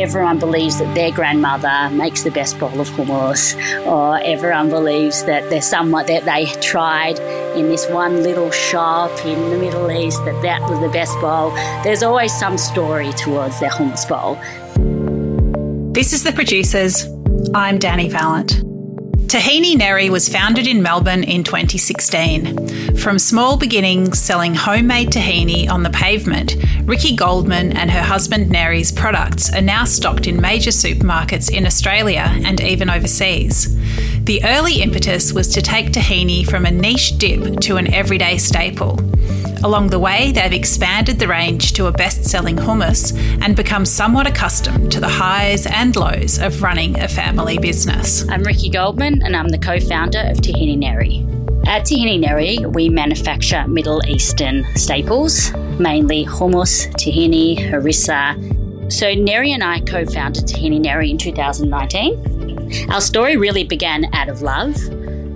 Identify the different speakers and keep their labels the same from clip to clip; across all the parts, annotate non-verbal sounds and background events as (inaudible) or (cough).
Speaker 1: everyone believes that their grandmother makes the best bowl of hummus, or everyone believes that there's someone that they tried in this one little shop in the Middle East that that was the best bowl. There's always some story towards their hummus bowl.
Speaker 2: This is The Producers. I'm Dani Valent. Tahini Neri was founded in Melbourne in 2016. From small beginnings selling homemade tahini on the pavement, Ricky Goldman and her husband Neri's products are now stocked in major supermarkets in Australia and even overseas. The early impetus was to take tahini from a niche dip to an everyday staple. Along the way, they've expanded the range to a best selling hummus and become somewhat accustomed to the highs and lows of running a family business.
Speaker 1: I'm Ricky Goldman and I'm the co founder of Tahini Neri. At Tahini Neri, we manufacture Middle Eastern staples, mainly hummus, tahini, harissa. So, Neri and I co founded Tahini Neri in 2019. Our story really began out of love.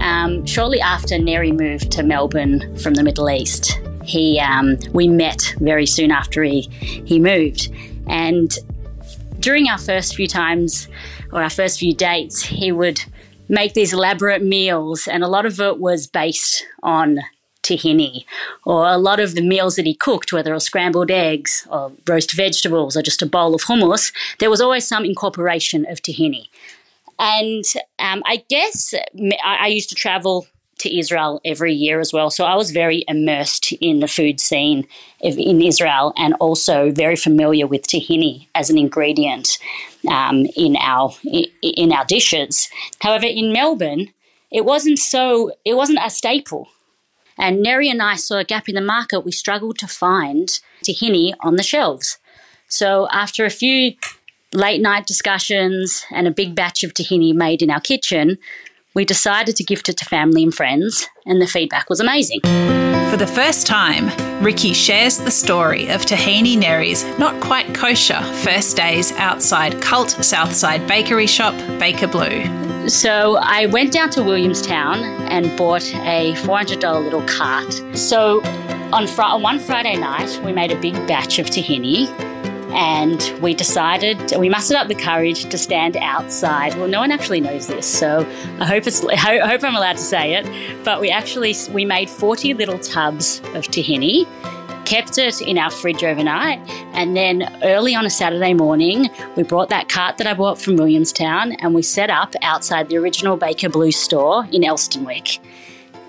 Speaker 1: Um, shortly after Neri moved to Melbourne from the Middle East, he um, we met very soon after he he moved, and during our first few times or our first few dates, he would make these elaborate meals, and a lot of it was based on tahini, or a lot of the meals that he cooked, whether it was scrambled eggs or roast vegetables or just a bowl of hummus, there was always some incorporation of tahini. And um, I guess I, used to travel to Israel every year as well. So I was very immersed in the food scene in Israel and also very familiar with tahini as an ingredient um, in our in our dishes. However, in Melbourne, it wasn't so it wasn't a staple. And Neri and I saw a gap in the market. We struggled to find tahini on the shelves. So after a few late night discussions and a big batch of tahini made in our kitchen, we decided to gift it to family and friends, and the feedback was amazing.
Speaker 2: For the first time, Ricky shares the story of Tahini Neri's not quite kosher first days outside cult Southside bakery shop Baker Bleu.
Speaker 1: So I went down to Williamstown and bought a $400 little cart. So on, fr- on one Friday night, we made a big batch of tahini and we decided we mustered up the courage to stand outside. Well, no one actually knows this, so I hope it's I hope I'm allowed to say it. But we actually we made 40 little tubs of tahini kept it in our fridge overnight. And then early on a Saturday morning, we brought that cart that I bought from Williamstown and we set up outside the original Baker Bleu store in Elsternwick.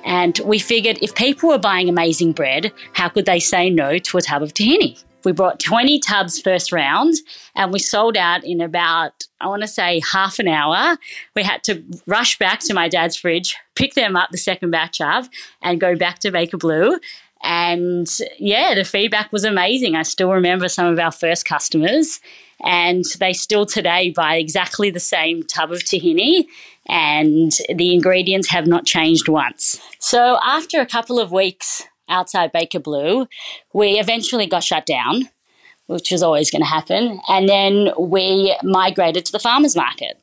Speaker 1: And we figured if people were buying amazing bread, how could they say no to a tub of tahini? We brought 20 tubs first round and we sold out in about, I want to say, half an hour. We had to rush back to my dad's fridge, pick them up the second batch of, and go back to Baker Bleu. And yeah, the feedback was amazing. I still remember some of our first customers, and they still today buy exactly the same tub of tahini, and the ingredients have not changed once. So after a couple of weeks, outside Baker Bleu. We eventually got shut down, which was always going to happen. And then we migrated to the farmers market.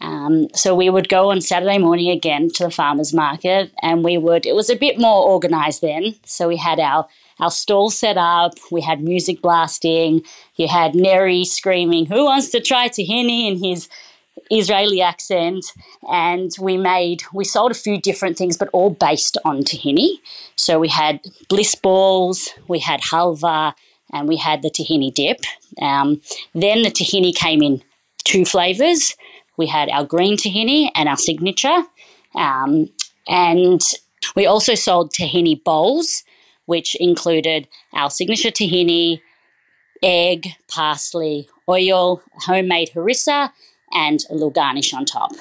Speaker 1: Um, so we would go on Saturday morning again to the farmers market, and we would. It was a bit more organized then. So we had our our stall set up. We had music blasting. You had Neri screaming, "Who wants to try tahini?" in his Israeli accent, and we made we sold a few different things, but all based on tahini. So we had bliss balls, we had halva, and we had the tahini dip. Um, then the tahini came in two flavors. We had our green tahini and our signature, um, and we also sold tahini bowls, which included our signature tahini, egg, parsley, oil, homemade harissa, and a little garnish on top.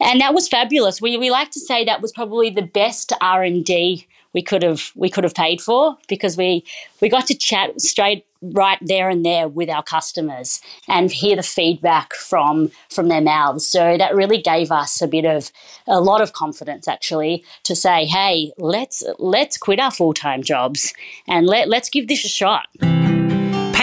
Speaker 1: And that was fabulous. We, we like to say that was probably the best R and D we could have we could have paid for because we we got to chat straight right there and there with our customers and hear the feedback from from their mouths. So that really gave us a bit of a lot of confidence actually to say, hey, let's let's quit our full time jobs and let let's give this a shot.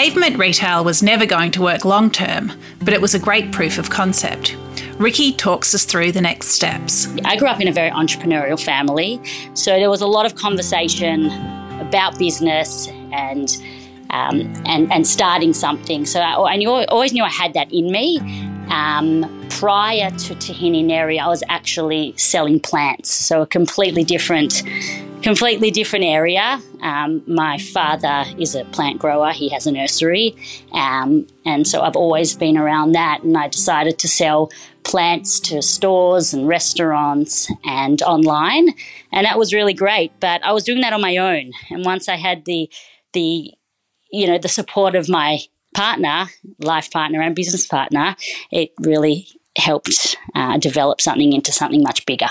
Speaker 2: Pavement retail was never going to work long term, but it was a great proof of concept. Ricky talks us through the next steps.
Speaker 1: I grew up in a very entrepreneurial family, so there was a lot of conversation about business and um, and and starting something. So I, I knew, always knew I had that in me. Um, prior to Tahini Neri, I was actually selling plants, so a completely different completely different area. Um, my father is a plant grower, he has a nursery, um, and so I've always been around that. And I decided to sell plants to stores and restaurants and online, and that was really great. But I was doing that on my own, and once I had the the you know the support of my partner, life partner, and business partner, it really helped uh, develop something into something much bigger.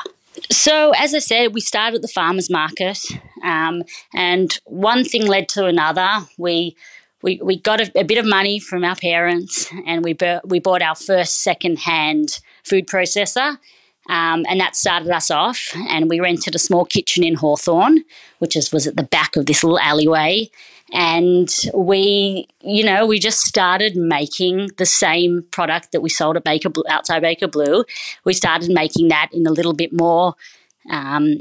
Speaker 1: So, as I said, we started at the farmers market, um, and one thing led to another. We we, we got a, a bit of money from our parents, and we we bought our first second hand food processor, um, and that started us off. And we rented a small kitchen in Hawthorn, which is, was at the back of this little alleyway. And we, you know, we just started making the same product that we sold at Baker Bleu, outside Baker Bleu. We started making that in a little bit more um,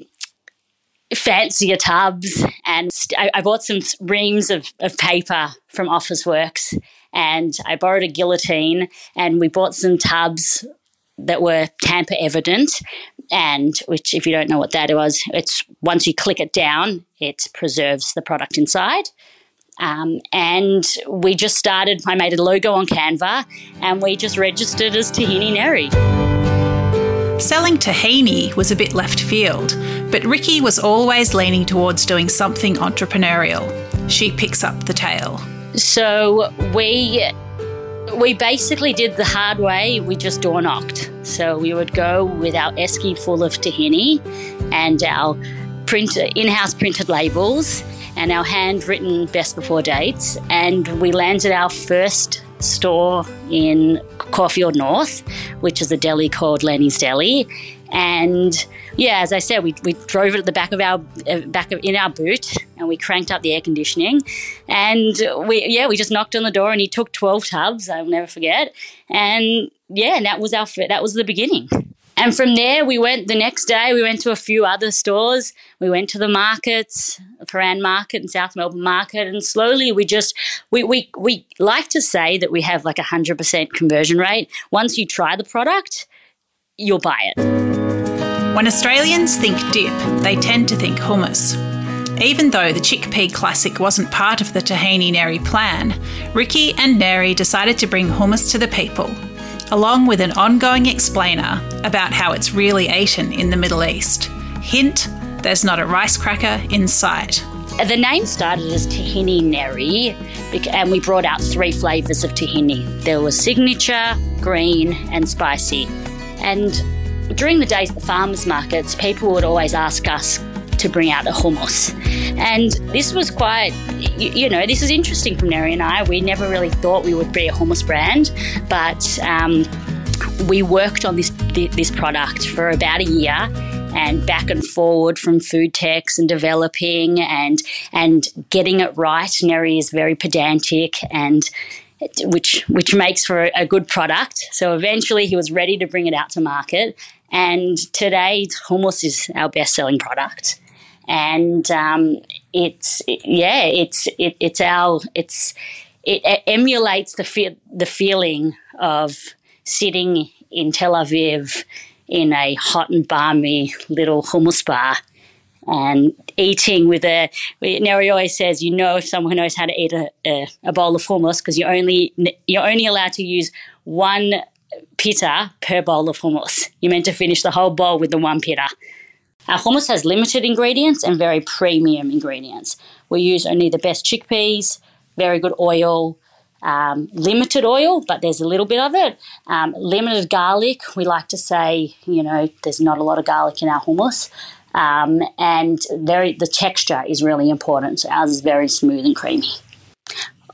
Speaker 1: fancier tubs. And I, I bought some reams of, of paper from Officeworks and I borrowed a guillotine and we bought some tubs that were tamper evident and which if you don't know what that was it's once you click it down it preserves the product inside um, and we just started, I made a logo on Canva and we just registered as Tahini Neri.
Speaker 2: Selling tahini was a bit left field, but Ricky was always leaning towards doing something entrepreneurial. She picks up the tale.
Speaker 1: So we we basically did the hard way. We just door knocked. So we would go with our esky full of tahini and our print in-house printed labels and our handwritten best before dates. And we landed our first store in Caulfield North, which is a deli called Lenny's Deli. And yeah, as I said, we, we drove it at the back of our uh, back of in our boot, and we cranked up the air conditioning, and we yeah we just knocked on the door, and he took twelve tubs. I'll never forget, and yeah, and that was our that was the beginning. And from there, we went the next day, we went to a few other stores. We went to the markets, Prahran Market and South Melbourne Market. And slowly we just, we, we, we like to say that we have like a 100% conversion rate. Once you try the product, you'll buy it.
Speaker 2: When Australians think dip, they tend to think hummus. Even though the Chickpea Classic wasn't part of the Tahini Neri plan, Ricky and Neri decided to bring hummus to the people along with an ongoing explainer about how it's really eaten in the Middle East. Hint there's not a rice cracker in sight.
Speaker 1: The name started as tahini neri, and we brought out three flavours of tahini. There was signature, green, and spicy. And during the days at the farmers markets, people would always ask us to bring out a hummus. And this was quite, you, you, know, this is interesting from Neri and I. We never really thought we would be a hummus brand, but um, we worked on this this product for about a year and back and forward from food techs and developing and and getting it right. Neri is very pedantic and which which makes for a good product. So eventually he was ready to bring it out to market. And today hummus is our best selling product and um, it's it, yeah, it's it, it's our it's it, it emulates the fe- the feeling of sitting in Tel Aviv in a hot and balmy little hummus bar and eating with a. Neri always says, you know, if someone knows how to eat a, a, a bowl of hummus because you're only you're only allowed to use one pita per bowl of hummus. You're meant to finish the whole bowl with the one pita. Our hummus has limited ingredients and very premium ingredients. We use only the best chickpeas, very good oil, um, limited oil, but there's a little bit of it. Um, limited garlic. We like to say, you know, there's not a lot of garlic in our hummus. Um, and very the texture is really important. So ours is very smooth and creamy.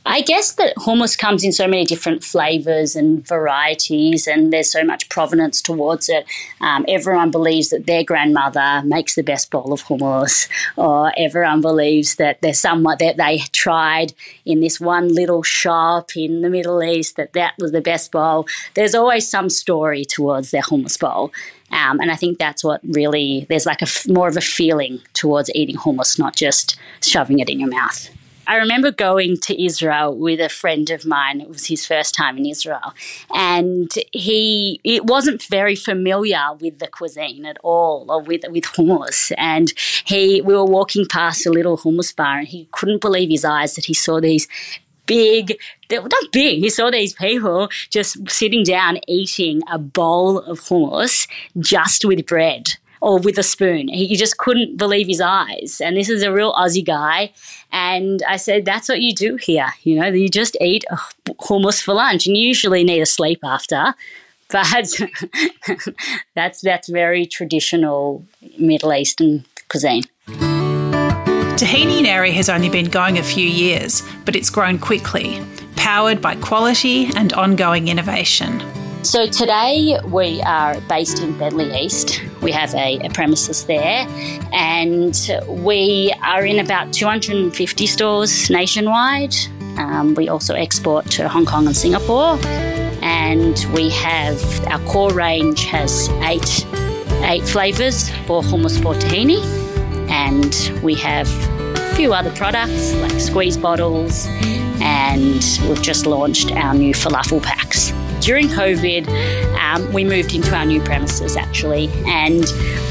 Speaker 1: I guess that hummus comes in so many different flavors and varieties, and there's so much provenance towards it. Um, everyone believes that their grandmother makes the best bowl of hummus, or everyone believes that there's someone that they tried in this one little shop in the Middle East that that was the best bowl. There's always some story towards their hummus bowl. Um, and I think that's what really, there's like a more of a feeling towards eating hummus, not just shoving it in your mouth. I remember going to Israel with a friend of mine. It was his first time in Israel. And he it wasn't very familiar with the cuisine at all or with with hummus. And he we were walking past a little hummus bar and he couldn't believe his eyes that he saw these big, not big, he saw these people just sitting down eating a bowl of hummus just with bread or with a spoon. He just couldn't believe his eyes. And this is a real Aussie guy. And I said, that's what you do here. You know, you just eat uh, hummus for lunch and you usually need a sleep after. (laughs) But (laughs) that's, that's very traditional Middle Eastern cuisine.
Speaker 2: Tahini Neri has only been going a few years, but it's grown quickly, powered by quality and ongoing innovation.
Speaker 1: So today we are based in Bentleigh East. We have a, a, premises there, and we are in about 250 stores nationwide. Um, we also export to Hong Kong and Singapore, and we have our core range has eight eight flavors for hummus for tahini, and we have a few other products like squeeze bottles, and we've just launched our new falafel packs during COVID, um, we moved into our new premises actually, and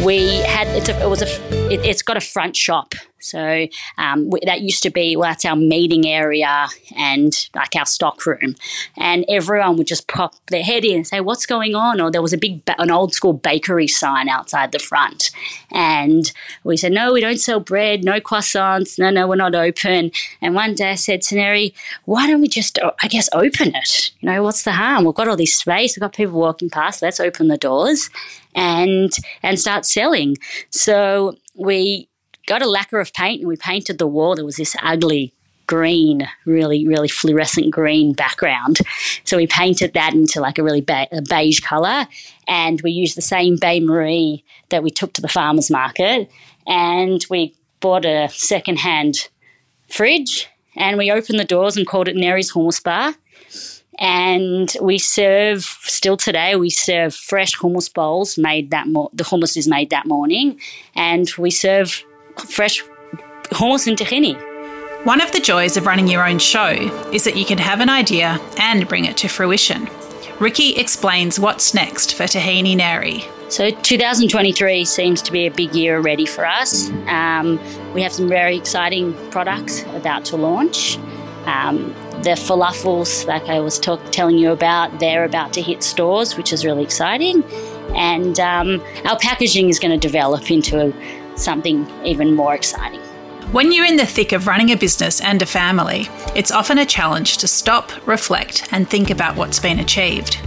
Speaker 1: we had a, it was a it, has got a front shop so um, that used to be well, that's our meeting area and like our stock room, and everyone would just pop their head in and say, "What's going on?" Or there was a big, an old school bakery sign outside the front, and we said, "No, we don't sell bread. No croissants. No, no, we're not open." And one day I said to Neri, "Why don't we just, I guess, open it? You know, what's the harm? We've got all this space. We've got people walking past. Let's open the doors." And and start selling. So we got a lacquer of paint and we painted the wall. There was this ugly green, really, really fluorescent green background. So we painted that into like a really be- a beige color. And we used the same Bain Marie that we took to the farmer's market. And we bought a secondhand fridge and we opened the doors and called it Neri's Hummus Bar. And we serve, still today, we serve fresh hummus bowls made that, mo- the hummus is made that morning. And we serve fresh hummus and tahini.
Speaker 2: One of the joys of running your own show is that you can have an idea and bring it to fruition. Ricky explains what's next for Tahini Neri
Speaker 1: So 2023 seems to be a big year already for us. Um, we have some very exciting products about to launch. Um, the falafels, like I was talk, telling you about, they're about to hit stores, which is really exciting. And um, our packaging is going to develop into something even more exciting.
Speaker 2: When you're in the thick of running a business and a family, it's often a challenge to stop, reflect, and think about what's been achieved.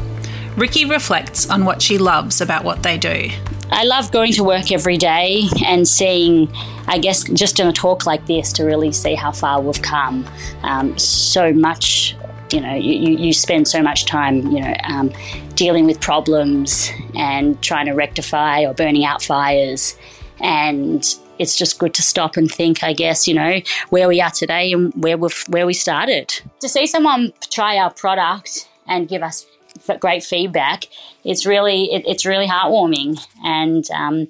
Speaker 2: Ricky reflects on what she loves about what they do.
Speaker 1: I love going to work every day and seeing, I guess, just in a talk like this, to really see how far we've come. Um, so much, you know, you, you spend so much time, you know, um, dealing with problems and trying to rectify or burning out fires and it's just good to stop and think, I guess, you know, where we are today and where we where we started. To see someone try our product and give us great feedback, it's really it, it's really heartwarming and um,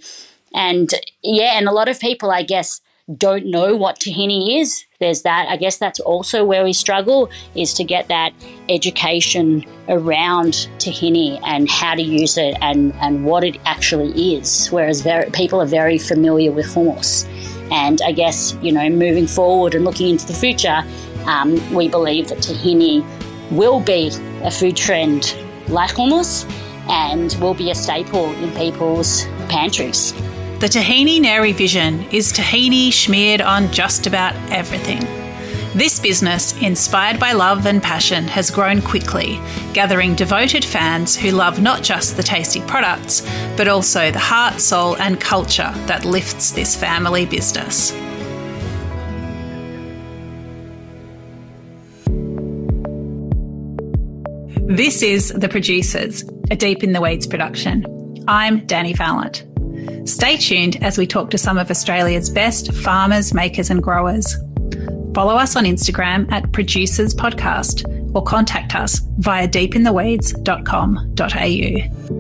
Speaker 1: and yeah, and a lot of people, I guess, don't know what tahini is. There's that. I guess that's also where we struggle is to get that education around tahini and how to use it and, and what it actually is. Whereas very, people are very familiar with hummus. And I guess, you know, moving forward and looking into the future, um, we believe that tahini will be a food trend like hummus and will be a staple in people's pantries.
Speaker 2: The Tahini Neri vision is tahini smeared on just about everything. This business, inspired by love and passion, has grown quickly, gathering devoted fans who love not just the tasty products, but also the heart, soul, and culture that lifts this family business. This is The Producers, a Deep in the Weeds production. I'm Dani Valent. Stay tuned as we talk to some of Australia's best farmers, makers, and growers. Follow us on Instagram at Producers Podcast or contact us via deepintheweeds.com.au.